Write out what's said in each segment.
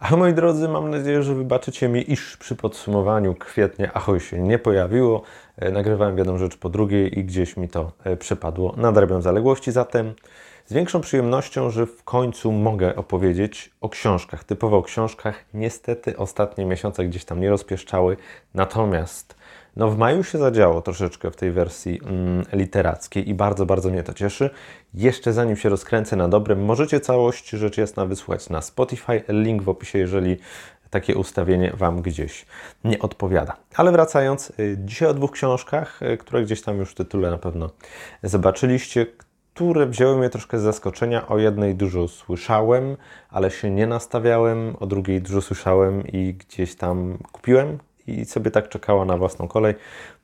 A moi drodzy, mam nadzieję, że wybaczycie mi, iż przy podsumowaniu kwietnia Ahoj się nie pojawiło. E, nagrywałem jedną rzecz po drugiej i gdzieś mi to e, przepadło. Nadrabiam zaległości, zatem z większą przyjemnością, że w końcu mogę opowiedzieć o książkach, typowo o książkach. Niestety ostatnie miesiące gdzieś tam nie rozpieszczały, natomiast no w maju się zadziało troszeczkę w tej wersji mm, literackiej i bardzo, bardzo mnie to cieszy. Jeszcze zanim się rozkręcę na dobrym, możecie całość rzecz jasna wysłuchać na Spotify. Link w opisie, jeżeli takie ustawienie Wam gdzieś nie odpowiada. Ale wracając, y, dzisiaj o dwóch książkach, y, które gdzieś tam już w tytule na pewno zobaczyliście, które wzięły mnie troszkę z zaskoczenia. O jednej dużo słyszałem, ale się nie nastawiałem, o drugiej dużo słyszałem i gdzieś tam kupiłem i sobie tak czekała na własną kolej.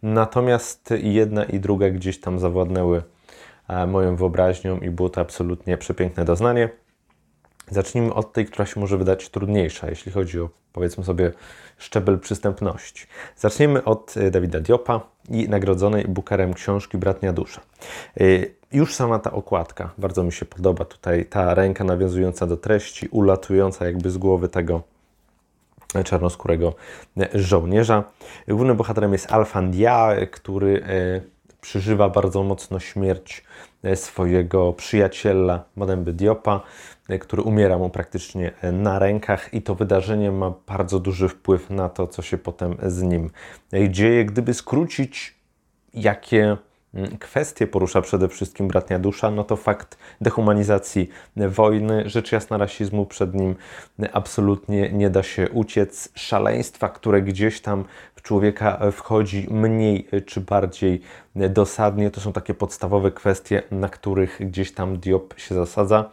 Natomiast jedna i druga gdzieś tam zawładnęły e, moją wyobraźnią i było to absolutnie przepiękne doznanie. Zacznijmy od tej, która się może wydać trudniejsza, jeśli chodzi o, powiedzmy sobie, szczebel przystępności. Zacznijmy od e, Dawida Diopa i nagrodzonej Bukarem książki Bratnia Dusza. E, już sama ta okładka bardzo mi się podoba. Tutaj ta ręka nawiązująca do treści, ulatująca jakby z głowy tego czarnoskórego żołnierza. Głównym bohaterem jest Alfandia, który e, przeżywa bardzo mocno śmierć e, swojego przyjaciela Mademby Diopa, e, który umiera mu praktycznie na rękach i to wydarzenie ma bardzo duży wpływ na to, co się potem z nim dzieje. Gdyby skrócić, jakie kwestie porusza przede wszystkim bratnia dusza, no to fakt dehumanizacji wojny, rzecz jasna rasizmu przed nim absolutnie nie da się uciec, szaleństwa, które gdzieś tam w człowieka wchodzi mniej czy bardziej dosadnie, to są takie podstawowe kwestie, na których gdzieś tam Diop się zasadza.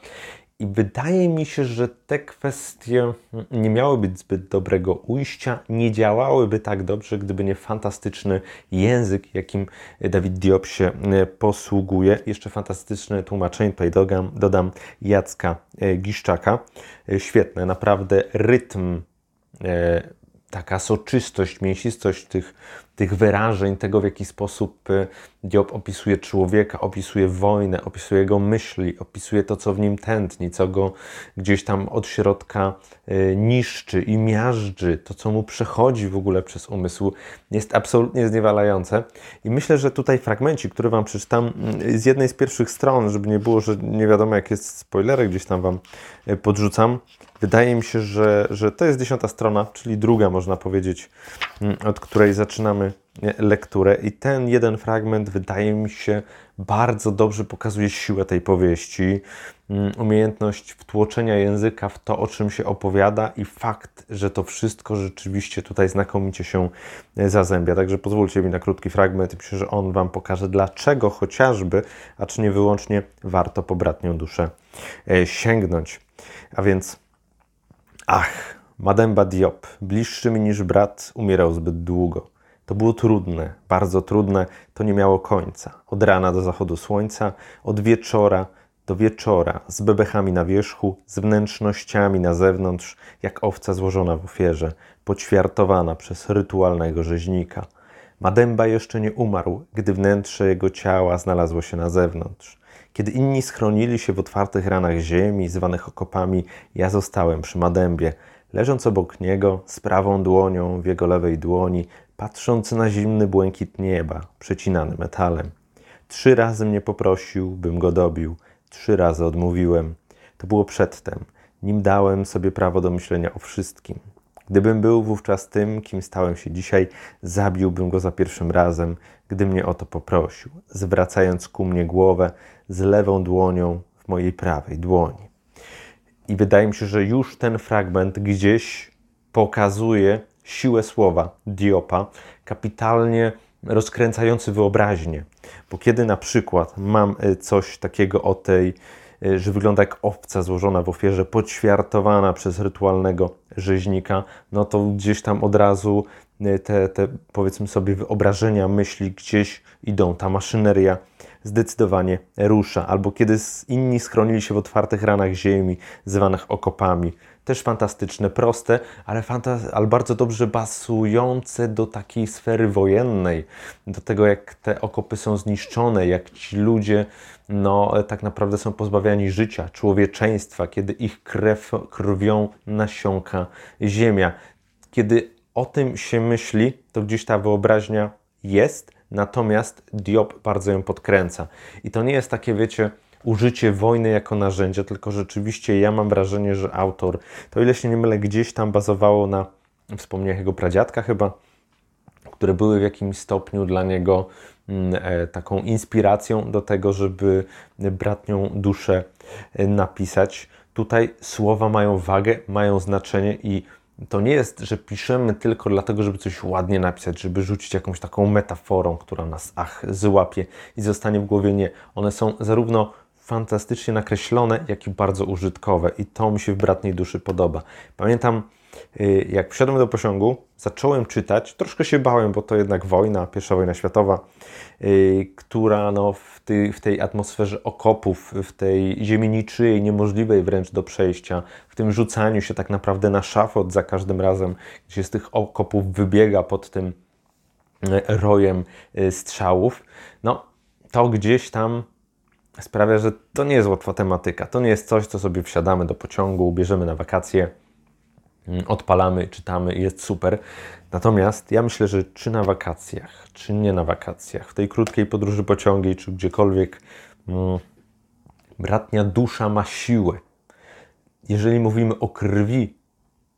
I wydaje mi się, że te kwestie nie miały być zbyt dobrego ujścia, nie działałyby tak dobrze, gdyby nie fantastyczny język, jakim Dawid Diop się e, posługuje. Jeszcze fantastyczne tłumaczenie tutaj dodam, dodam Jacka e, Giszczaka. E, świetne, naprawdę rytm taka soczystość, mięsistość tych, tych wyrażeń, tego w jaki sposób y, Diop opisuje człowieka, opisuje wojnę, opisuje jego myśli, opisuje to, co w nim tętni, co go gdzieś tam od środka y, niszczy i miażdży, to, co mu przechodzi w ogóle przez umysł, jest absolutnie zniewalające. I myślę, że tutaj fragmencik, który Wam przeczytam y, z jednej z pierwszych stron, żeby nie było, że nie wiadomo, jak jest spoilery, gdzieś tam Wam podrzucam, Wydaje mi się, że, że to jest dziesiąta strona, czyli druga, można powiedzieć, mm, od której zaczynamy lekturę. I ten jeden fragment, wydaje mi się, bardzo dobrze pokazuje siłę tej powieści, mm, umiejętność wtłoczenia języka w to, o czym się opowiada, i fakt, że to wszystko rzeczywiście tutaj znakomicie się zazębia. Także pozwólcie mi na krótki fragment i myślę, że on Wam pokaże, dlaczego chociażby, a czy nie wyłącznie, warto po bratnią duszę e, sięgnąć. A więc Ach, Mademba Diop, bliższy mi niż brat, umierał zbyt długo. To było trudne, bardzo trudne, to nie miało końca. Od rana do zachodu słońca, od wieczora do wieczora, z bebechami na wierzchu, z wnętrznościami na zewnątrz, jak owca złożona w ofierze, poćwiartowana przez rytualnego rzeźnika. Mademba jeszcze nie umarł, gdy wnętrze jego ciała znalazło się na zewnątrz. Kiedy inni schronili się w otwartych ranach ziemi, zwanych okopami, ja zostałem przy Madębie, leżąc obok niego, z prawą dłonią w jego lewej dłoni, patrząc na zimny błękit nieba, przecinany metalem. Trzy razy mnie poprosił, bym go dobił, trzy razy odmówiłem. To było przedtem, nim dałem sobie prawo do myślenia o wszystkim. Gdybym był wówczas tym, kim stałem się dzisiaj, zabiłbym go za pierwszym razem, gdy mnie o to poprosił, zwracając ku mnie głowę z lewą dłonią w mojej prawej dłoni. I wydaje mi się, że już ten fragment gdzieś pokazuje siłę słowa Diopa, kapitalnie rozkręcający wyobraźnię. Bo kiedy na przykład mam y, coś takiego o tej Y, że wygląda jak owca złożona w ofierze, podświartowana przez rytualnego rzeźnika, no to gdzieś tam od razu y, te, te powiedzmy sobie wyobrażenia, myśli gdzieś idą, ta maszyneria zdecydowanie rusza. Albo kiedy inni schronili się w otwartych ranach ziemi, zwanych okopami, też fantastyczne, proste, ale, fanta- ale bardzo dobrze basujące do takiej sfery wojennej, do tego jak te okopy są zniszczone, jak ci ludzie no, tak naprawdę są pozbawiani życia, człowieczeństwa, kiedy ich krew, krwią nasiąka ziemia. Kiedy o tym się myśli, to gdzieś ta wyobraźnia jest, natomiast Diop bardzo ją podkręca. I to nie jest takie, wiecie, użycie wojny jako narzędzia, tylko rzeczywiście ja mam wrażenie, że autor, to ile się nie mylę, gdzieś tam bazowało na wspomnieniach jego pradziadka chyba, które były w jakimś stopniu dla niego mm, e, taką inspiracją do tego, żeby bratnią duszę e, napisać. Tutaj słowa mają wagę, mają znaczenie i to nie jest, że piszemy tylko dlatego, żeby coś ładnie napisać, żeby rzucić jakąś taką metaforą, która nas ach, złapie i zostanie w głowie. Nie. One są zarówno fantastycznie nakreślone, jak i bardzo użytkowe i to mi się w Bratniej Duszy podoba. Pamiętam, y, jak wsiadłem do pociągu, zacząłem czytać, troszkę się bałem, bo to jednak wojna, pierwsza wojna światowa, y, która no, w, tej, w tej atmosferze okopów, w tej ziemi niczyjej, niemożliwej wręcz do przejścia, w tym rzucaniu się tak naprawdę na szafot za każdym razem, gdzie z tych okopów wybiega pod tym y, rojem strzałów, no to gdzieś tam sprawia, że to nie jest łatwa tematyka. To nie jest coś, co sobie wsiadamy do pociągu, bierzemy na wakacje, mm, odpalamy, czytamy i jest super. Natomiast ja myślę, że czy na wakacjach, czy nie na wakacjach, w tej krótkiej podróży pociągiem, czy gdziekolwiek, mm, bratnia dusza ma siłę. Jeżeli mówimy o krwi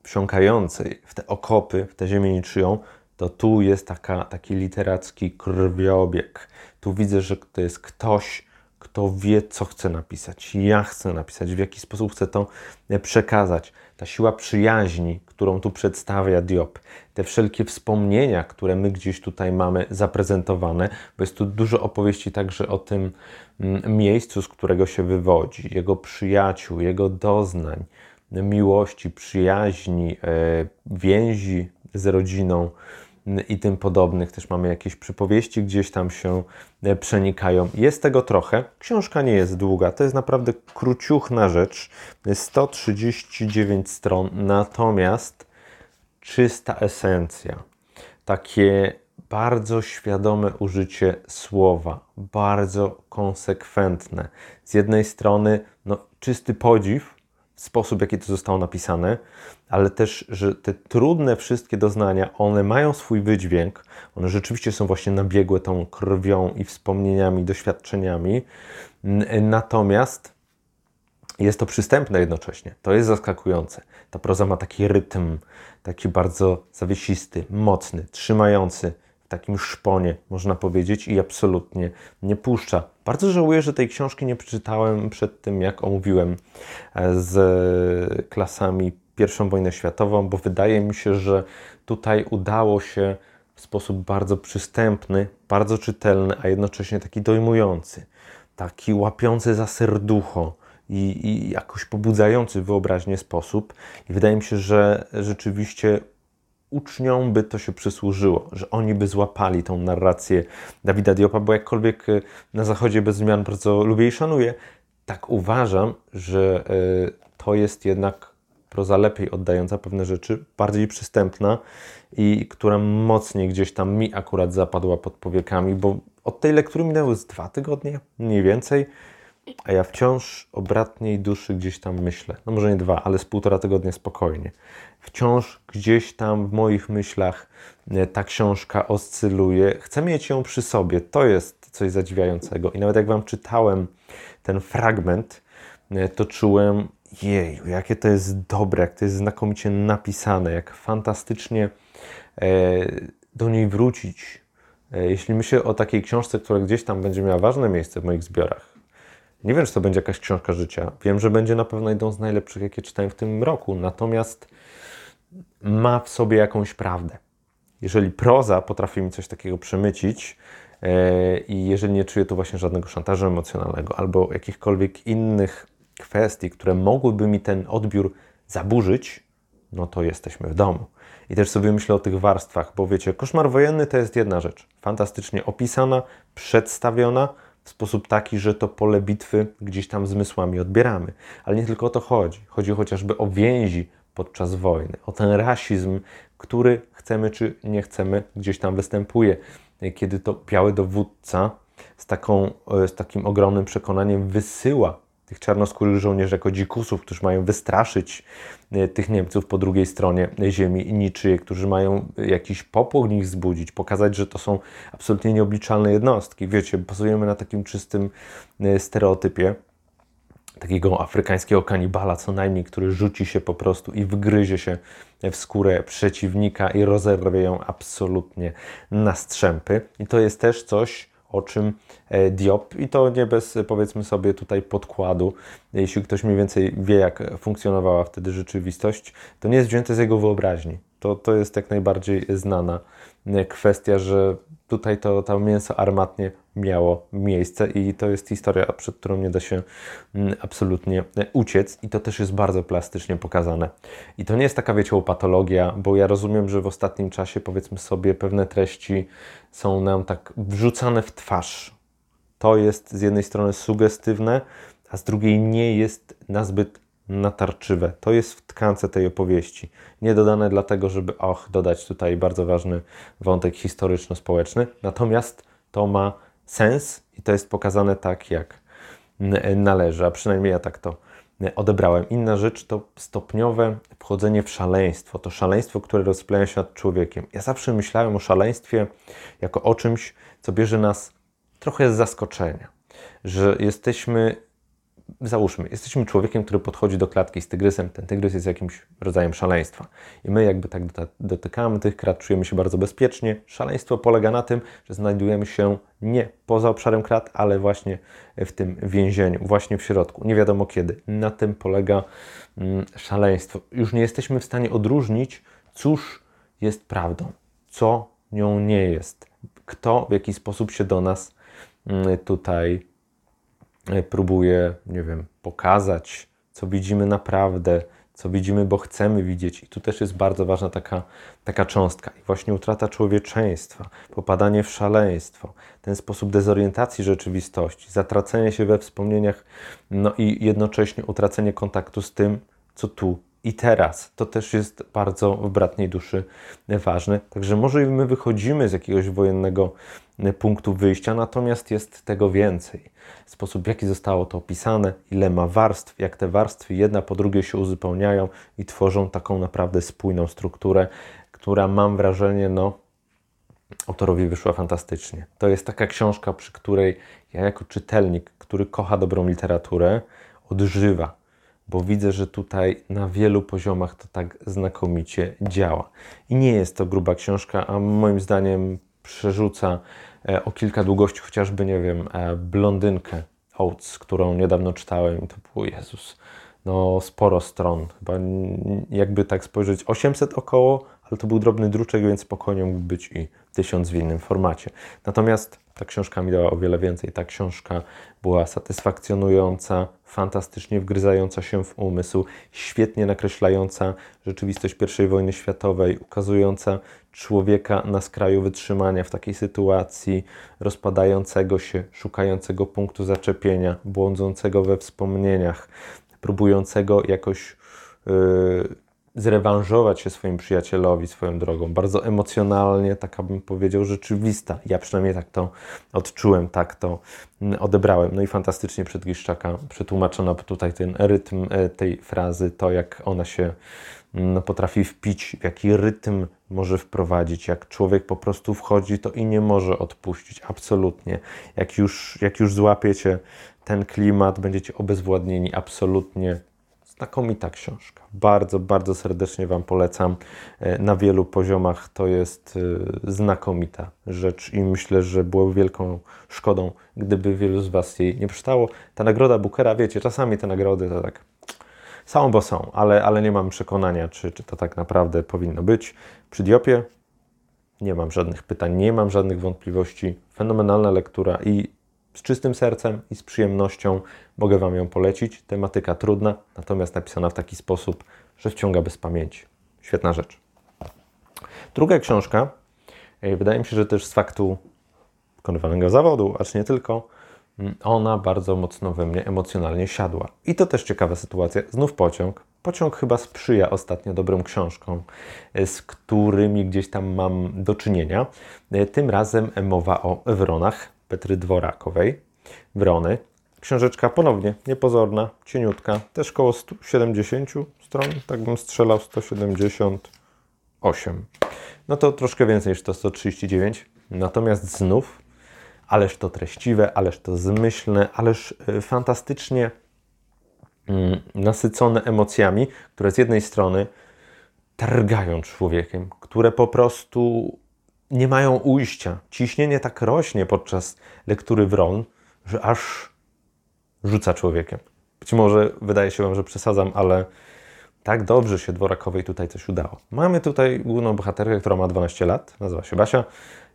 wsiąkającej w te okopy, w tę ziemię niczyją, to tu jest taka, taki literacki krwiobieg. Tu widzę, że to jest ktoś, kto wie, co chce napisać, ja chcę napisać, w jaki sposób chcę to e, przekazać. Ta siła przyjaźni, którą tu przedstawia Diop, te wszelkie wspomnienia, które my gdzieś tutaj mamy zaprezentowane, bo jest tu dużo opowieści także o tym mm, miejscu, z którego się wywodzi, jego przyjaciół, jego doznań, miłości, przyjaźni, e, więzi z rodziną i tym podobnych. Też mamy jakieś przypowieści, gdzieś tam się e, przenikają. Jest tego trochę. Książka nie jest długa, to jest naprawdę króciuchna rzecz. 139 stron, natomiast czysta esencja. Takie bardzo świadome użycie słowa, bardzo konsekwentne. Z jednej strony, no, czysty podziw sposób, jaki to zostało napisane, ale też, że te trudne wszystkie doznania, one mają swój wydźwięk, one rzeczywiście są właśnie nabiegłe tą krwią i wspomnieniami, doświadczeniami, natomiast jest to przystępne jednocześnie. To jest zaskakujące. Ta proza ma taki rytm, taki bardzo zawiesisty, mocny, trzymający takim szponie, można powiedzieć, i absolutnie nie puszcza. Bardzo żałuję, że tej książki nie przeczytałem przed tym, jak omówiłem e, z klasami I wojnę światową, bo wydaje mi się, że tutaj udało się w sposób bardzo przystępny, bardzo czytelny, a jednocześnie taki dojmujący, taki łapiący za serducho i, i jakoś pobudzający wyobraźnię sposób. I wydaje mi się, że rzeczywiście uczniom by to się przysłużyło, że oni by złapali tą narrację Dawida Diopa, bo jakkolwiek y, na Zachodzie bez zmian bardzo lubię i szanuję, tak uważam, że y, to jest jednak proza lepiej oddająca pewne rzeczy, bardziej przystępna i która mocniej gdzieś tam mi akurat zapadła pod powiekami, bo od tej lektury minęły z dwa tygodnie, mniej więcej, a ja wciąż o bratniej duszy gdzieś tam myślę. No może nie dwa, ale z półtora tygodnia spokojnie wciąż gdzieś tam w moich myślach e, ta książka oscyluje. Chcę mieć ją przy sobie. To jest coś zadziwiającego. I nawet jak Wam czytałem ten fragment, e, to czułem, jej, jakie to jest dobre, jak to jest znakomicie napisane, jak fantastycznie e, do niej wrócić. Jeśli myślę o takiej książce, która gdzieś tam będzie miała ważne miejsce w moich zbiorach, nie wiem, czy to będzie jakaś książka życia. Wiem, że będzie na pewno jedną z najlepszych, jakie czytałem w tym roku. Natomiast ma w sobie jakąś prawdę. Jeżeli proza potrafi mi coś takiego przemycić yy, i jeżeli nie czuję tu właśnie żadnego szantażu emocjonalnego albo jakichkolwiek innych kwestii, które mogłyby mi ten odbiór zaburzyć, no to jesteśmy w domu. I też sobie myślę o tych warstwach, bo wiecie, koszmar wojenny to jest jedna rzecz. Fantastycznie opisana, przedstawiona, w sposób taki, że to pole bitwy gdzieś tam zmysłami odbieramy. Ale nie tylko o to chodzi. Chodzi chociażby o więzi podczas wojny, o ten rasizm, który chcemy czy nie chcemy, gdzieś tam występuje. Kiedy to biały dowódca z, taką, z takim ogromnym przekonaniem wysyła tych czarnoskórych żołnierzy jako dzikusów, którzy mają wystraszyć e, tych Niemców po drugiej stronie ziemi niczyje, którzy mają jakiś popłoch nich wzbudzić, pokazać, że to są absolutnie nieobliczalne jednostki. Wiecie, bazujemy na takim czystym e, stereotypie takiego afrykańskiego kanibala co najmniej, który rzuci się po prostu i wgryzie się w skórę przeciwnika i rozerwie ją absolutnie na strzępy. I to jest też coś, o czym e, Diop i to nie bez powiedzmy sobie tutaj podkładu, jeśli ktoś mniej więcej wie jak funkcjonowała wtedy rzeczywistość, to nie jest wzięte z jego wyobraźni. To, to jest jak najbardziej znana e, kwestia, że tutaj to, to mięso armatnie miało miejsce i to jest historia, przed którą nie da się mm, absolutnie e, uciec i to też jest bardzo plastycznie pokazane. I to nie jest taka, wiecie, patologia, bo ja rozumiem, że w ostatnim czasie, powiedzmy sobie, pewne treści są nam tak wrzucane w twarz. To jest z jednej strony sugestywne, a z drugiej nie jest nazbyt natarczywe. To jest w tkance tej opowieści. Nie dodane dlatego, żeby och, dodać tutaj bardzo ważny wątek historyczno-społeczny. Natomiast to ma sens i to jest pokazane tak, jak należy, a przynajmniej ja tak to odebrałem. Inna rzecz to stopniowe wchodzenie w szaleństwo. To szaleństwo, które rozpleja się nad człowiekiem. Ja zawsze myślałem o szaleństwie jako o czymś, co bierze nas trochę z zaskoczenia. Że jesteśmy załóżmy, jesteśmy człowiekiem, który podchodzi do klatki z tygrysem, ten tygrys jest jakimś rodzajem szaleństwa. I my jakby tak dotykamy tych krat, czujemy się bardzo bezpiecznie. Szaleństwo polega na tym, że znajdujemy się nie poza obszarem krat, ale właśnie w tym więzieniu, właśnie w środku. Nie wiadomo kiedy. Na tym polega mm, szaleństwo. Już nie jesteśmy w stanie odróżnić, cóż jest prawdą, co nią nie jest. Kto w jaki sposób się do nas mm, tutaj próbuje, nie wiem, pokazać, co widzimy naprawdę, co widzimy, bo chcemy widzieć. I tu też jest bardzo ważna taka, taka cząstka. I właśnie utrata człowieczeństwa, popadanie w szaleństwo, ten sposób dezorientacji rzeczywistości, zatracenie się we wspomnieniach, no i jednocześnie utracenie kontaktu z tym, co tu i teraz. To też jest bardzo w bratniej duszy ważne. Także może my wychodzimy z jakiegoś wojennego punktu wyjścia, natomiast jest tego więcej. Sposób, w jaki zostało to opisane, ile ma warstw, jak te warstwy jedna po drugiej się uzupełniają i tworzą taką naprawdę spójną strukturę, która mam wrażenie, no, autorowi wyszła fantastycznie. To jest taka książka, przy której ja jako czytelnik, który kocha dobrą literaturę, odżywa, bo widzę, że tutaj na wielu poziomach to tak znakomicie działa. I nie jest to gruba książka, a moim zdaniem przerzuca e, o kilka długości, chociażby, nie wiem, e, blondynkę Oates, którą niedawno czytałem i to było, Jezus, no sporo stron, chyba jakby tak spojrzeć, 800 około, ale to był drobny druczek, więc spokojnie mógł być i 1000 w innym formacie. Natomiast ta książka mi dała o wiele więcej. Ta książka była satysfakcjonująca, fantastycznie wgryzająca się w umysł, świetnie nakreślająca rzeczywistość I wojny światowej, ukazująca człowieka na skraju wytrzymania w takiej sytuacji, rozpadającego się, szukającego punktu zaczepienia, błądzącego we wspomnieniach, próbującego jakoś yy, zrewanżować się swoim przyjacielowi swoją drogą. Bardzo emocjonalnie, taka bym powiedział, rzeczywista. Ja przynajmniej tak to odczułem, tak to mm, odebrałem. No i fantastycznie przed Giszczaka przetłumaczono tutaj ten rytm e, tej frazy, to jak ona się mm, no, potrafi wpić, w jaki rytm może wprowadzić. Jak człowiek po prostu wchodzi, to i nie może odpuścić, absolutnie. Jak już, jak już złapiecie ten klimat, będziecie obezwładnieni, absolutnie Znakomita książka. Bardzo, bardzo serdecznie Wam polecam. E, na wielu poziomach to jest e, znakomita rzecz i myślę, że byłoby wielką szkodą, gdyby wielu z Was jej nie przeczytało. Ta nagroda Bookera, wiecie, czasami te nagrody to tak są, bo są, ale, ale nie mam przekonania, czy, czy to tak naprawdę powinno być. Przy Diopie nie mam żadnych pytań, nie mam żadnych wątpliwości. Fenomenalna lektura i z czystym sercem i z przyjemnością mogę Wam ją polecić. Tematyka trudna, natomiast napisana w taki sposób, że wciąga bez pamięci. Świetna rzecz. Druga książka, e, wydaje mi się, że też z faktu wykonywanego zawodu, acz nie tylko, mm, ona bardzo mocno we mnie emocjonalnie siadła. I to też ciekawa sytuacja. Znów pociąg. Pociąg chyba sprzyja ostatnio dobrym książkom, e, z którymi gdzieś tam mam do czynienia. E, tym razem mowa o Wronach Petry Dworakowej. Wrony. Książeczka ponownie niepozorna, cieniutka, też około 170 stron, tak bym strzelał 178. No to troszkę więcej niż to 139. Natomiast znów, ależ to treściwe, ależ to zmyślne, ależ e, fantastycznie mm, nasycone emocjami, które z jednej strony targają człowiekiem, które po prostu nie mają ujścia. Ciśnienie tak rośnie podczas lektury wron, że aż rzuca człowiekiem. Być może wydaje się Wam, że przesadzam, ale tak dobrze się Dworakowej tutaj coś udało. Mamy tutaj główną bohaterkę, która ma 12 lat, nazywa się Basia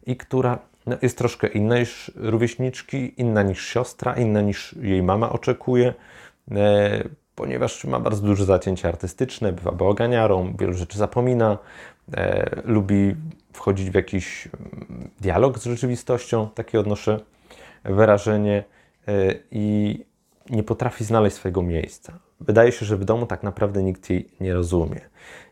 i która no, jest troszkę inna niż rówieśniczki, inna niż siostra, inna niż jej mama oczekuje, e, ponieważ ma bardzo duże zacięcie artystyczne, bywa bałaganiarą, wielu rzeczy zapomina, e, lubi wchodzić w jakiś mm, dialog z rzeczywistością, takie odnoszę wrażenie e, i nie potrafi znaleźć swojego miejsca. Wydaje się, że w domu tak naprawdę nikt jej nie rozumie.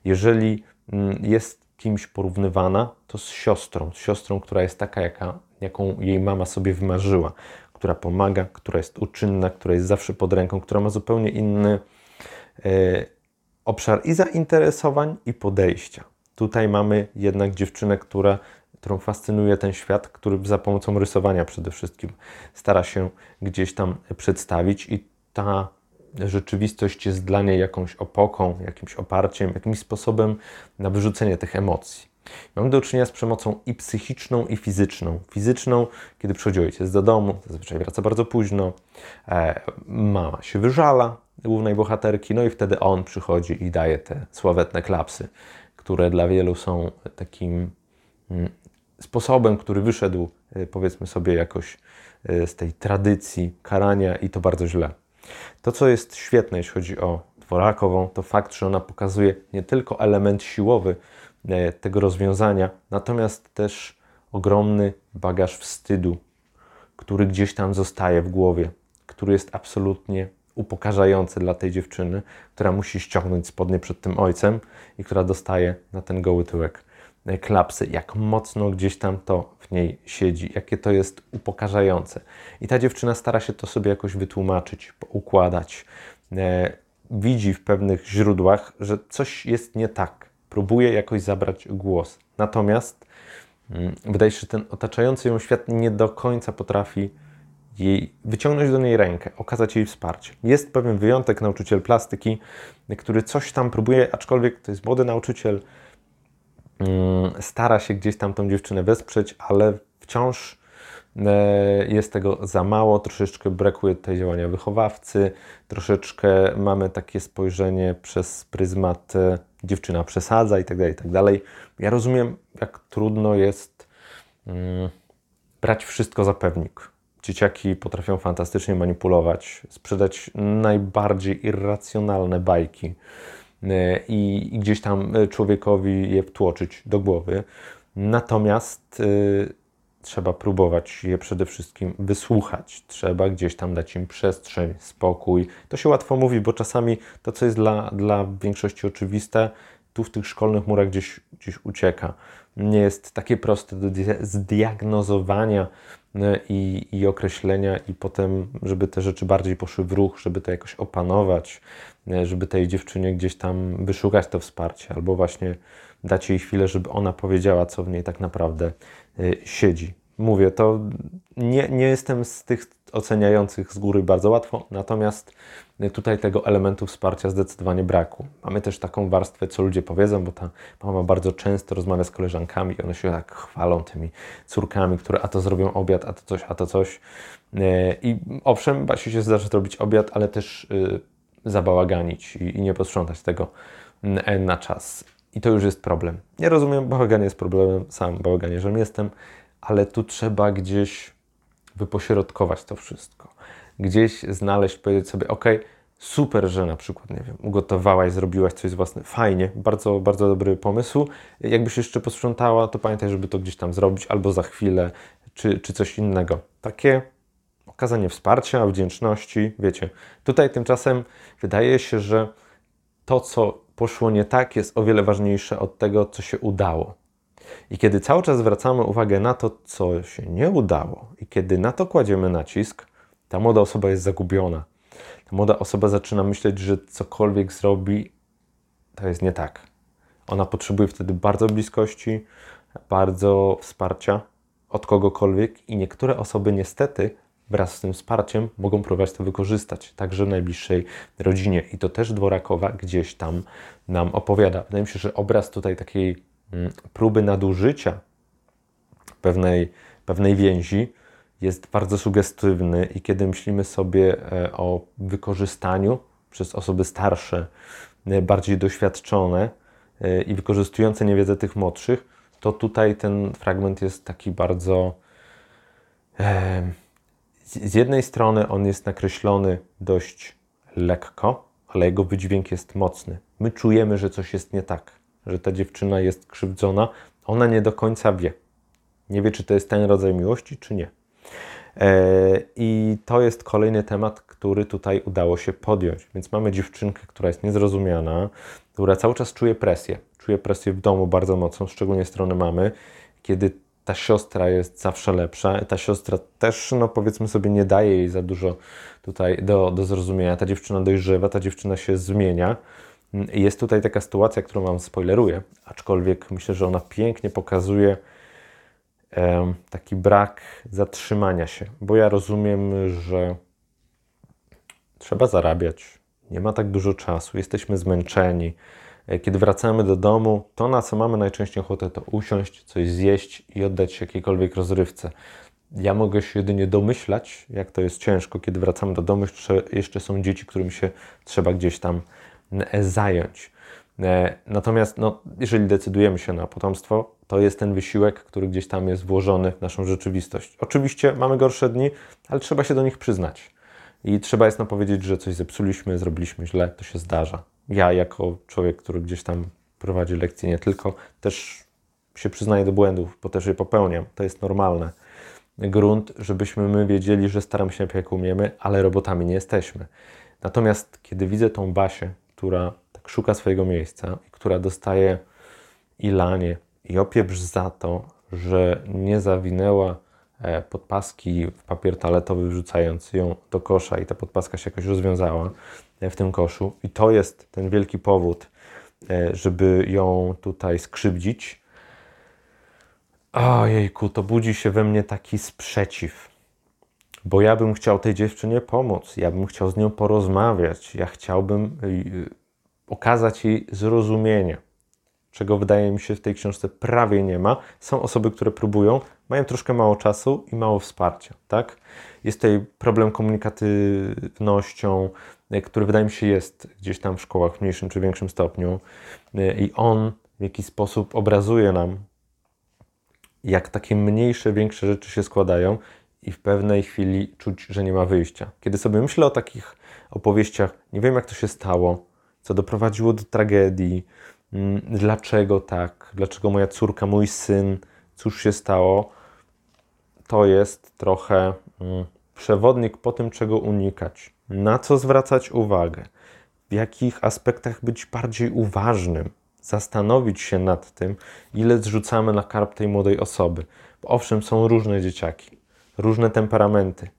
Jeżeli mm, jest kimś porównywana, to z siostrą, z siostrą, która jest taka, jaka, jaką jej mama sobie wymarzyła, która pomaga, która jest uczynna, która jest zawsze pod ręką, która ma zupełnie inny e, obszar i zainteresowań, i podejścia. Tutaj mamy jednak dziewczynę, która, którą fascynuje ten świat, który za pomocą rysowania przede wszystkim stara się gdzieś tam przedstawić, i ta rzeczywistość jest dla niej jakąś opoką, jakimś oparciem, jakimś sposobem na wyrzucenie tych emocji. Mamy do czynienia z przemocą i psychiczną, i fizyczną. Fizyczną, kiedy przychodzi ojciec do domu, zazwyczaj wraca bardzo późno, e, mama się wyżala głównej bohaterki, no i wtedy on przychodzi i daje te sławetne klapsy, które dla wielu są takim mm, sposobem, który wyszedł, e, powiedzmy sobie, jakoś e, z tej tradycji karania i to bardzo źle. To, co jest świetne, jeśli chodzi o Dworakową, to fakt, że ona pokazuje nie tylko element siłowy e, tego rozwiązania, natomiast też ogromny bagaż wstydu, który gdzieś tam zostaje w głowie, który jest absolutnie upokarzający dla tej dziewczyny, która musi ściągnąć spodnie przed tym ojcem i która dostaje na ten goły tyłek e, klapsy, jak mocno gdzieś tam to w niej siedzi, jakie to jest upokarzające. I ta dziewczyna stara się to sobie jakoś wytłumaczyć, układać. E, widzi w pewnych źródłach, że coś jest nie tak. Próbuje jakoś zabrać głos. Natomiast mm, wydaje się, że ten otaczający ją świat nie do końca potrafi jej, wyciągnąć do niej rękę, okazać jej wsparcie. Jest pewien wyjątek, nauczyciel plastyki, który coś tam próbuje, aczkolwiek to jest młody nauczyciel, mm, stara się gdzieś tam tą dziewczynę wesprzeć, ale wciąż e, jest tego za mało, troszeczkę brakuje tutaj działania wychowawcy, troszeczkę mamy takie spojrzenie przez pryzmat e, dziewczyna przesadza i tak dalej, i tak dalej. Ja rozumiem, jak trudno jest mm, brać wszystko za pewnik dzieciaki potrafią fantastycznie manipulować, sprzedać najbardziej irracjonalne bajki e, i, i gdzieś tam e, człowiekowi je wtłoczyć do głowy. Natomiast y, trzeba próbować je przede wszystkim wysłuchać. Trzeba gdzieś tam dać im przestrzeń, spokój. To się łatwo mówi, bo czasami to, co jest dla, dla większości oczywiste, tu w tych szkolnych murach gdzieś, gdzieś ucieka. Nie jest takie proste do zdiagnozowania i, i określenia, i potem, żeby te rzeczy bardziej poszły w ruch, żeby to jakoś opanować, e, żeby tej dziewczynie gdzieś tam wyszukać to wsparcie, albo właśnie dać jej chwilę, żeby ona powiedziała, co w niej tak naprawdę e, siedzi. Mówię, to nie, nie jestem z tych oceniających z góry bardzo łatwo, natomiast tutaj tego elementu wsparcia zdecydowanie braku. Mamy też taką warstwę, co ludzie powiedzą, bo ta mama bardzo często rozmawia z koleżankami i one się tak chwalą tymi córkami, które a to zrobią obiad, a to coś, a to coś. E, I owszem, Basiu się zdarza zrobić obiad, ale też y, zabałaganić i, nie posprzątać tego mm, na czas. I to już jest problem. Nie rozumiem, bałagan jest problemem, sam bałaganiarzem jestem, ale tu trzeba gdzieś wypośrodkować to wszystko. Gdzieś znaleźć, powiedzieć sobie, ok, super, że na przykład, nie wiem, ugotowałaś, zrobiłaś coś własne, fajnie, bardzo, bardzo dobry pomysł. Jakbyś jeszcze posprzątała, to pamiętaj, żeby to gdzieś tam zrobić, albo za chwilę, czy, czy coś innego. Takie, ok, okazanie wsparcia, wdzięczności, wiecie. Tutaj tymczasem wydaje się, że to, co poszło nie tak, jest o wiele ważniejsze od tego, co się udało. I kiedy cały czas zwracamy uwagę na to, co się nie udało, i kiedy na to kładziemy nacisk, ta młoda osoba jest zagubiona. Ta młoda osoba zaczyna myśleć, że cokolwiek zrobi, to jest nie tak. Ona potrzebuje wtedy bardzo bliskości, bardzo wsparcia od kogokolwiek, i niektóre osoby niestety wraz z tym wsparciem mogą próbować to wykorzystać, także w najbliższej rodzinie. I to też Dworakowa gdzieś tam nam opowiada. Wydaje mi się, że obraz tutaj takiej próby nadużycia pewnej, pewnej więzi jest bardzo sugestywny i kiedy myślimy sobie e, o wykorzystaniu przez osoby starsze, e, bardziej doświadczone e, i wykorzystujące niewiedzę tych młodszych, to tutaj ten fragment jest taki bardzo z jednej strony on jest nakreślony dość lekko, ale jego wydźwięk jest mocny. My czujemy, że coś jest nie tak, że ta dziewczyna jest krzywdzona. Ona nie do końca wie. Nie wie, czy to jest ten rodzaj miłości, czy nie. E, I to jest kolejny temat, który tutaj udało się podjąć. Więc mamy dziewczynkę, która jest niezrozumiana, która cały czas czuje presję. Czuje presję w domu bardzo mocną, szczególnie strony mamy, kiedy ta siostra jest zawsze lepsza. Ta siostra też, no powiedzmy sobie, nie daje jej za dużo tutaj do, do zrozumienia. Ta dziewczyna dojrzewa, ta dziewczyna się zmienia. Jest tutaj taka sytuacja, którą Wam spoileruję, aczkolwiek myślę, że ona pięknie pokazuje taki brak zatrzymania się, bo ja rozumiem, że trzeba zarabiać, nie ma tak dużo czasu, jesteśmy zmęczeni, E, kiedy wracamy do domu, to na co mamy najczęściej ochotę, to usiąść, coś zjeść i oddać się jakiejkolwiek rozrywce. Ja mogę się jedynie domyślać, jak to jest ciężko, kiedy wracamy do domu, jeszcze, jeszcze są dzieci, którym się trzeba gdzieś tam zająć. E, natomiast no, jeżeli decydujemy się na potomstwo, to jest ten wysiłek, który gdzieś tam jest włożony w naszą rzeczywistość. Oczywiście mamy gorsze dni, ale trzeba się do nich przyznać. I trzeba jest nam powiedzieć, że coś zepsuliśmy, zrobiliśmy źle, to się zdarza ja jako człowiek, który gdzieś tam prowadzi lekcje, nie tylko, też się przyznaję do błędów, bo też je popełniam. To jest normalne. Grunt, żebyśmy my wiedzieli, że staram się jak umiemy, ale robotami nie jesteśmy. Natomiast kiedy widzę tą Basię, która tak szuka swojego miejsca i która dostaje i lanie, i opieprz za to, że nie zawinęła e, podpaski w papier toaletowy, wrzucając ją do kosza i ta podpaska się jakoś rozwiązała, w tym koszu. I to jest ten wielki powód, e, żeby ją tutaj skrzywdzić. Ojejku, to budzi się we mnie taki sprzeciw. Bo ja bym chciał tej dziewczynie pomóc, ja bym chciał z nią porozmawiać, ja chciałbym y, okazać jej zrozumienie, czego wydaje mi się w tej książce prawie nie ma. Są osoby, które próbują, mają troszkę mało czasu i mało wsparcia, tak? Jest tutaj problem komunikatywnością, E, który wydaje mi się jest gdzieś tam w szkołach w mniejszym czy większym stopniu. I on w jakiś sposób obrazuje nam, jak takie mniejsze, większe rzeczy się składają i w pewnej chwili czuć, że nie ma wyjścia. Kiedy sobie myślę o takich opowieściach, nie wiem jak to się stało, co doprowadziło do tragedii, mm, dlaczego tak, dlaczego moja córka, mój syn, cóż się stało, to jest trochę mm, przewodnik po tym, czego unikać na co zwracać uwagę, w jakich aspektach być bardziej uważnym, zastanowić się nad tym, ile zrzucamy na karp tej młodej osoby. Bo owszem, są różne dzieciaki, różne temperamenty.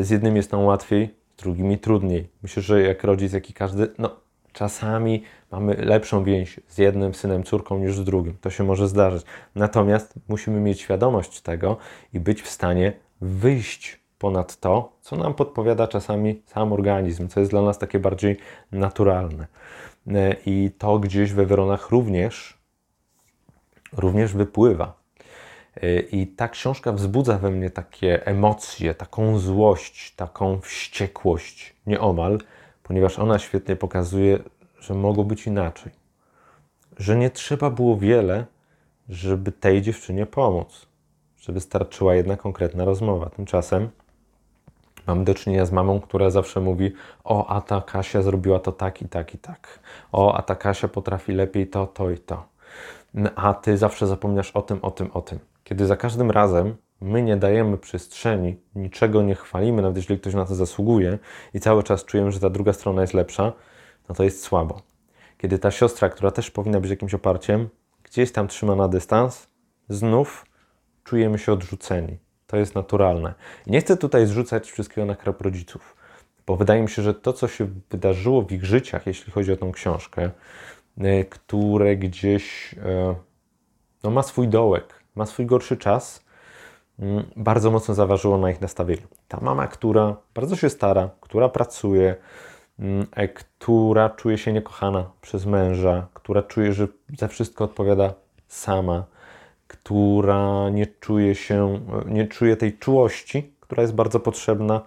Z jednym jest nam łatwiej, z drugimi trudniej. Myślę, że jak rodzic, jak i każdy, no czasami mamy lepszą więź z jednym synem, córką niż z drugim. To się może zdarzyć. Natomiast musimy mieć świadomość tego i być w stanie wyjść ponad to, co nam podpowiada czasami sam organizm, co jest dla nas takie bardziej naturalne. E, I to gdzieś we Weronach również, również wypływa. E, I ta książka wzbudza we mnie takie emocje, taką złość, taką wściekłość, nieomal, ponieważ ona świetnie pokazuje, że mogło być inaczej. Że nie trzeba było wiele, żeby tej dziewczynie pomóc. Że wystarczyła jedna konkretna rozmowa. Tymczasem Mam do czynienia z mamą, która zawsze mówi: O, a ta Kasia zrobiła to tak i tak i tak. O, a ta Kasia potrafi lepiej to, to i to. A ty zawsze zapominasz o tym, o tym, o tym. Kiedy za każdym razem my nie dajemy przestrzeni, niczego nie chwalimy, nawet jeśli ktoś na to zasługuje i cały czas czujemy, że ta druga strona jest lepsza, no to jest słabo. Kiedy ta siostra, która też powinna być jakimś oparciem, gdzieś tam trzyma na dystans, znów czujemy się odrzuceni. To jest naturalne. I nie chcę tutaj zrzucać wszystkiego na krab rodziców, bo wydaje mi się, że to, co się wydarzyło w ich życiach, jeśli chodzi o tą książkę, które gdzieś e, no, ma swój dołek, ma swój gorszy czas, mm, bardzo mocno zaważyło na ich nastawieniu. Ta mama, która bardzo się stara, która pracuje, mm, e, która czuje się niekochana przez męża, która czuje, że za wszystko odpowiada sama, która nie czuje się, nie czuje tej czułości, która jest bardzo potrzebna.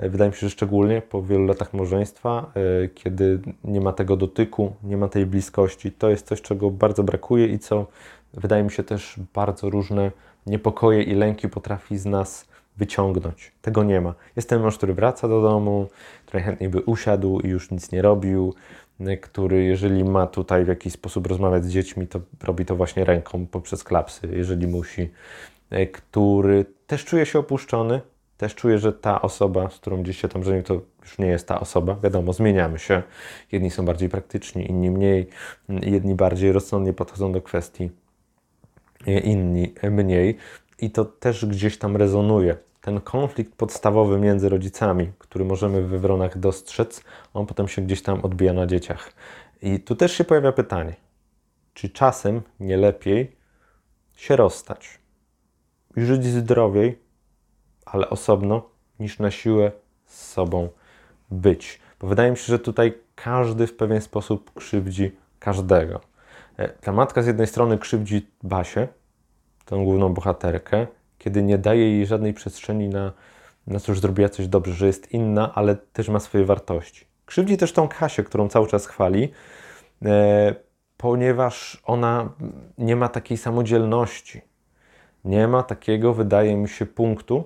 E, wydaje mi się, że szczególnie po wielu latach małżeństwa, e, kiedy nie ma tego dotyku, nie ma tej bliskości, to jest coś, czego bardzo brakuje i co wydaje mi się też bardzo różne niepokoje i lęki potrafi z nas wyciągnąć. Tego nie ma. Jest ten mąż, który wraca do domu, który chętniej by usiadł i już nic nie robił, który jeżeli ma tutaj w jakiś sposób rozmawiać z dziećmi, to robi to właśnie ręką poprzez klapsy, jeżeli musi, e, który też czuje się opuszczony, też czuje, że ta osoba, z którą gdzieś się tam żenił, to już nie jest ta osoba. Wiadomo, zmieniamy się. Jedni są bardziej praktyczni, inni mniej, jedni bardziej rozsądnie podchodzą do kwestii, e, inni mniej. I to też gdzieś tam rezonuje ten konflikt podstawowy między rodzicami, który możemy we wronach dostrzec, on potem się gdzieś tam odbija na dzieciach. I tu też się pojawia pytanie, czy czasem nie lepiej się rozstać i żyć zdrowiej, ale osobno, niż na siłę z sobą być. Bo wydaje mi się, że tutaj każdy w pewien sposób krzywdzi każdego. E, ta matka z jednej strony krzywdzi Basię, tą główną bohaterkę, kiedy nie daje jej żadnej przestrzeni na, na że zrobiła coś dobrze, że jest inna, ale też ma swoje wartości. Krzywdzi też tą Kasię, którą cały czas chwali, e, ponieważ ona nie ma takiej samodzielności. Nie ma takiego, wydaje mi się, punktu,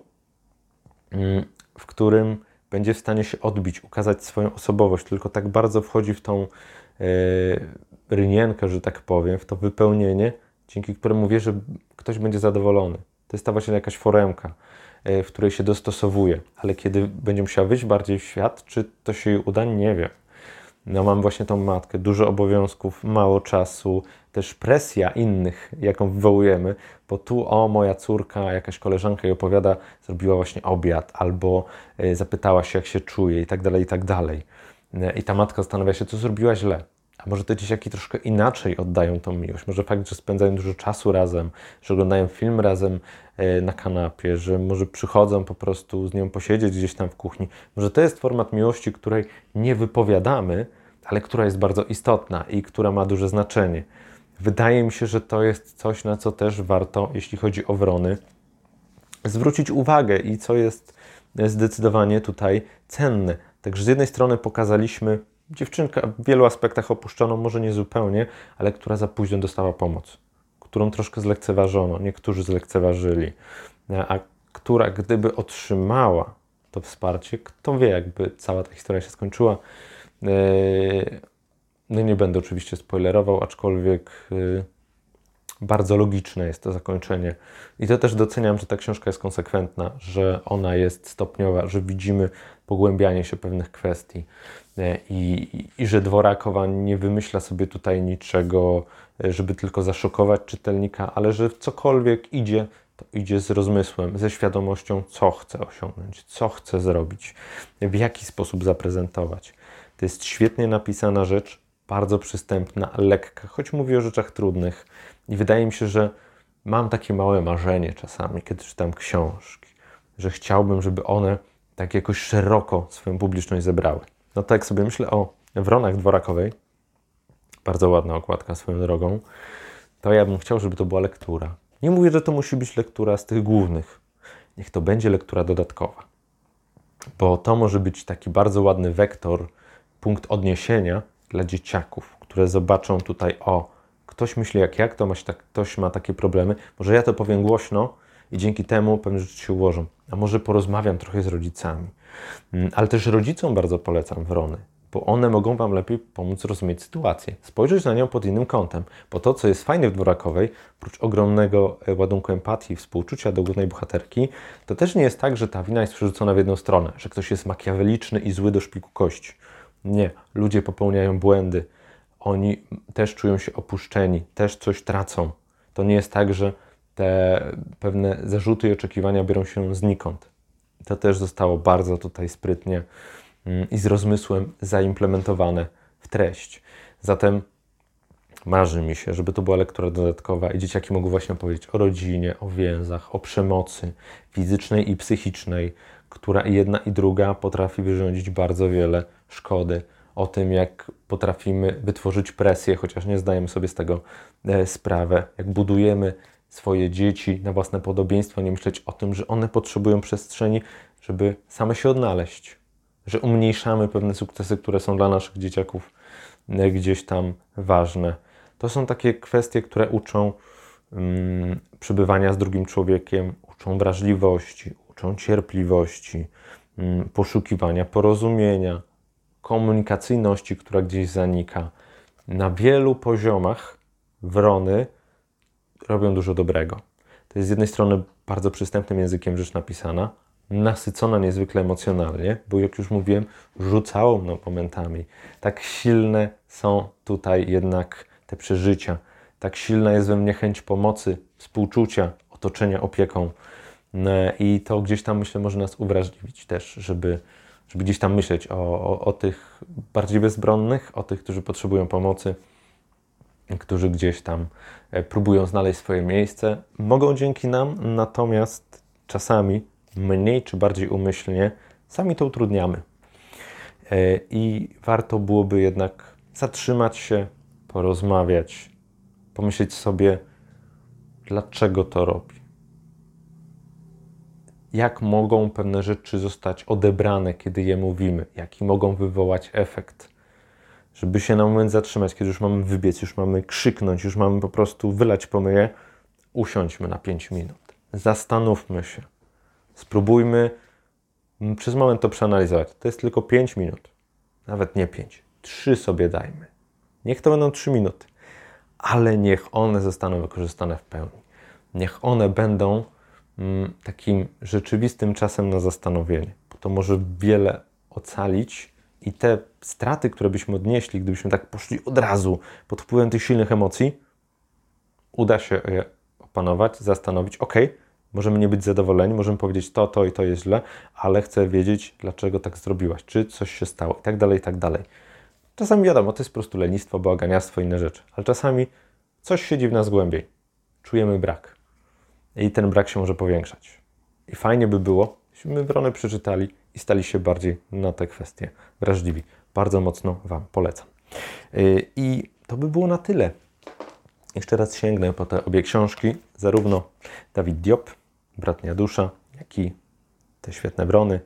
w którym będzie w stanie się odbić, ukazać swoją osobowość, tylko tak bardzo wchodzi w tą e, rynienkę, że tak powiem, w to wypełnienie, dzięki któremu wie, że ktoś będzie zadowolony. To jest ta właśnie jakaś foremka, e, w której się dostosowuje, ale kiedy będzie musiała wyjść bardziej w świat, czy to się jej uda, nie wiem. No mam właśnie tą matkę, dużo obowiązków, mało czasu, też presja innych, jaką wywołujemy, bo tu o, moja córka, jakaś koleżanka jej opowiada, zrobiła właśnie obiad, albo e, zapytała się, jak się czuje i tak dalej, i tak dalej. E, I ta matka zastanawia się, co zrobiła źle. A może te dzieciaki troszkę inaczej oddają tą miłość. Może fakt, że spędzają dużo czasu razem, że oglądają film razem e, na kanapie, że może przychodzą po prostu z nią posiedzieć gdzieś tam w kuchni. Może to jest format miłości, której nie wypowiadamy, ale która jest bardzo istotna i która ma duże znaczenie. Wydaje mi się, że to jest coś, na co też warto, jeśli chodzi o wrony, zwrócić uwagę i co jest zdecydowanie tutaj cenne. Także z jednej strony pokazaliśmy dziewczynka w wielu aspektach opuszczoną, może nie zupełnie, ale która za późno dostała pomoc, którą troszkę zlekceważono, niektórzy zlekceważyli, a która gdyby otrzymała to wsparcie, kto wie, jakby cała ta historia się skończyła. E, no nie będę oczywiście spoilerował, aczkolwiek e, bardzo logiczne jest to zakończenie. I to też doceniam, że ta książka jest konsekwentna, że ona jest stopniowa, że widzimy pogłębianie się pewnych kwestii. E, I, i, że Dworakowa nie wymyśla sobie tutaj niczego, e, żeby tylko zaszokować czytelnika, ale że cokolwiek idzie, to idzie z rozmysłem, ze świadomością, co chce osiągnąć, co chce zrobić, w jaki sposób zaprezentować. To jest świetnie napisana rzecz, bardzo przystępna, lekka, choć mówi o rzeczach trudnych. I wydaje mi się, że mam takie małe marzenie czasami, kiedy czytam książki, że chciałbym, żeby one tak jakoś szeroko swoją publiczność zebrały. No tak sobie myślę o Wronach Dworakowej, bardzo ładna okładka swoją drogą, to ja bym chciał, żeby to była lektura. Nie mówię, że to musi być lektura z tych głównych. Niech to będzie lektura dodatkowa. Bo to może być taki bardzo ładny wektor, punkt odniesienia dla dzieciaków, które zobaczą tutaj, o, ktoś myśli jak ja, kto ma, tak, ktoś ma takie problemy. Może ja to powiem głośno i dzięki temu pewne rzeczy się ułożą. A może porozmawiam trochę z rodzicami. Mm, ale też rodzicom bardzo polecam wrony, bo one mogą Wam lepiej pomóc rozumieć sytuację, spojrzeć na nią pod innym kątem. Bo to, co jest fajne w Dworakowej, oprócz ogromnego e, ładunku empatii i współczucia do głównej bohaterki, to też nie jest tak, że ta wina jest przerzucona w jedną stronę, że ktoś jest makiaweliczny i zły do szpiku kości. Nie, ludzie popełniają błędy, oni też czują się opuszczeni, też coś tracą. To nie jest tak, że te pewne zarzuty i oczekiwania biorą się znikąd. To też zostało bardzo tutaj sprytnie mm, i z rozmysłem zaimplementowane w treść. Zatem marzy mi się, żeby to była lektura dodatkowa i dzieciaki mogły właśnie powiedzieć o rodzinie, o więzach, o przemocy fizycznej i psychicznej, która jedna i druga potrafi wyrządzić bardzo wiele szkody. O tym, jak potrafimy wytworzyć presję, chociaż nie zdajemy sobie z tego e, sprawę, jak budujemy swoje dzieci na własne podobieństwo, nie myśleć o tym, że one potrzebują przestrzeni, żeby same się odnaleźć, że umniejszamy pewne sukcesy, które są dla naszych dzieciaków e, gdzieś tam ważne. To są takie kwestie, które uczą um, przebywania z drugim człowiekiem, uczą wrażliwości, uczą cierpliwości, um, poszukiwania porozumienia, komunikacyjności, która gdzieś zanika. Na wielu poziomach wrony robią dużo dobrego. To jest z jednej strony bardzo przystępnym językiem rzecz napisana, nasycona niezwykle emocjonalnie, bo jak już mówiłem, rzucało mną momentami. Tak silne są tutaj jednak te przeżycia. Tak silna jest we mnie chęć pomocy, współczucia, otoczenia opieką. E, I to gdzieś tam, myślę, może nas uwrażliwić też, żeby, żeby gdzieś tam myśleć o, o, o tych bardziej bezbronnych, o tych, którzy potrzebują pomocy którzy gdzieś tam e, próbują znaleźć swoje miejsce. Mogą dzięki nam, natomiast czasami mniej czy bardziej umyślnie sami to utrudniamy. E, I warto byłoby jednak zatrzymać się, porozmawiać, pomyśleć sobie, dlaczego to robi. Jak mogą pewne rzeczy zostać odebrane, kiedy je mówimy, jaki mogą wywołać efekt żeby się na moment zatrzymać, kiedy już mamy wybiec, już mamy krzyknąć, już mamy po prostu wylać pomyje, usiądźmy na 5 minut. Zastanówmy się. Spróbujmy przez moment to przeanalizować. To jest tylko 5 minut. Nawet nie 5. 3 sobie dajmy. Niech to będą 3 minuty. Ale niech one zostaną wykorzystane w pełni. Niech one będą takim rzeczywistym czasem na zastanowienie, bo to może wiele ocalić i te straty, które byśmy odnieśli, gdybyśmy tak poszli od razu pod wpływem tych silnych emocji, uda się je opanować, zastanowić, ok, możemy nie być zadowoleni, możemy powiedzieć to, to i to jest źle, ale chcę wiedzieć, dlaczego tak zrobiłaś, czy coś się stało i tak dalej, i tak dalej. Czasami wiadomo, to jest po prostu lenistwo, bałaganiarstwo, inne rzeczy, ale czasami coś siedzi w nas głębiej. Czujemy brak. I ten brak się może powiększać. I fajnie by było, gdybyśmy wrony przeczytali i stali się bardziej na te kwestie wrażliwi. Bardzo mocno Wam polecam. Y, I to by było na tyle. Jeszcze raz sięgnę po te obie książki, zarówno Dawid Diop, Bratnia Dusza, jak i te świetne brony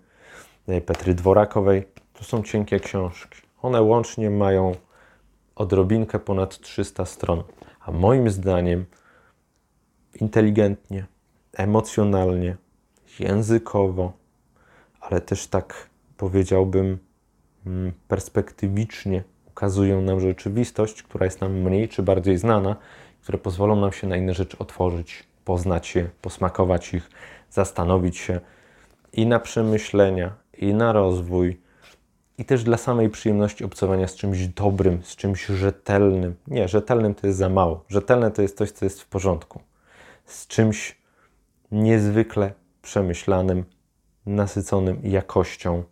y, Petry Dworakowej. To są cienkie książki. One łącznie mają odrobinkę ponad 300 stron, a moim zdaniem inteligentnie, emocjonalnie, językowo, ale też tak powiedziałbym mm, perspektywicznie ukazują nam rzeczywistość, która jest nam mniej czy bardziej znana, które pozwolą nam się na inne rzeczy otworzyć, poznać je, posmakować ich, zastanowić się i na przemyślenia, i na rozwój, i też dla samej przyjemności obcowania z czymś dobrym, z czymś rzetelnym. Nie, rzetelnym to jest za mało. Rzetelne to jest coś, co jest w porządku. Z czymś niezwykle przemyślanym, nasyconym jakością.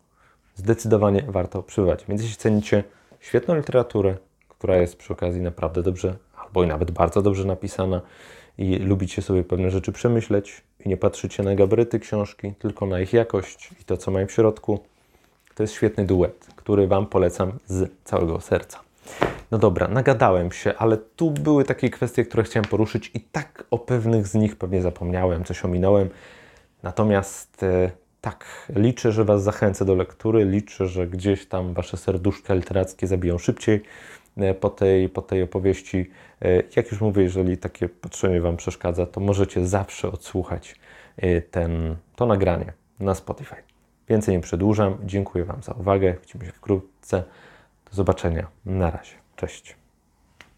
Zdecydowanie warto przybywać. Więc jeśli cenicie świetną literaturę, która jest przy okazji naprawdę dobrze, albo i nawet bardzo dobrze napisana i lubicie sobie pewne rzeczy przemyśleć i nie patrzycie na gabaryty książki, tylko na ich jakość i to, co mają w środku, to jest świetny duet, który Wam polecam z całego serca. No dobra, nagadałem się, ale tu były takie kwestie, które chciałem poruszyć i tak o pewnych z nich pewnie zapomniałem, coś ominąłem. Natomiast e, tak, liczę, że Was zachęcę do lektury, liczę, że gdzieś tam Wasze serduszka literackie zabiją szybciej e, po tej, po tej opowieści. E, jak już mówię, jeżeli takie patrzenie Wam przeszkadza, to możecie zawsze odsłuchać ten, to nagranie na Spotify. Więcej nie przedłużam. Dziękuję Wam za uwagę. Widzimy się wkrótce. zobaczenia. Na razie. Cześć.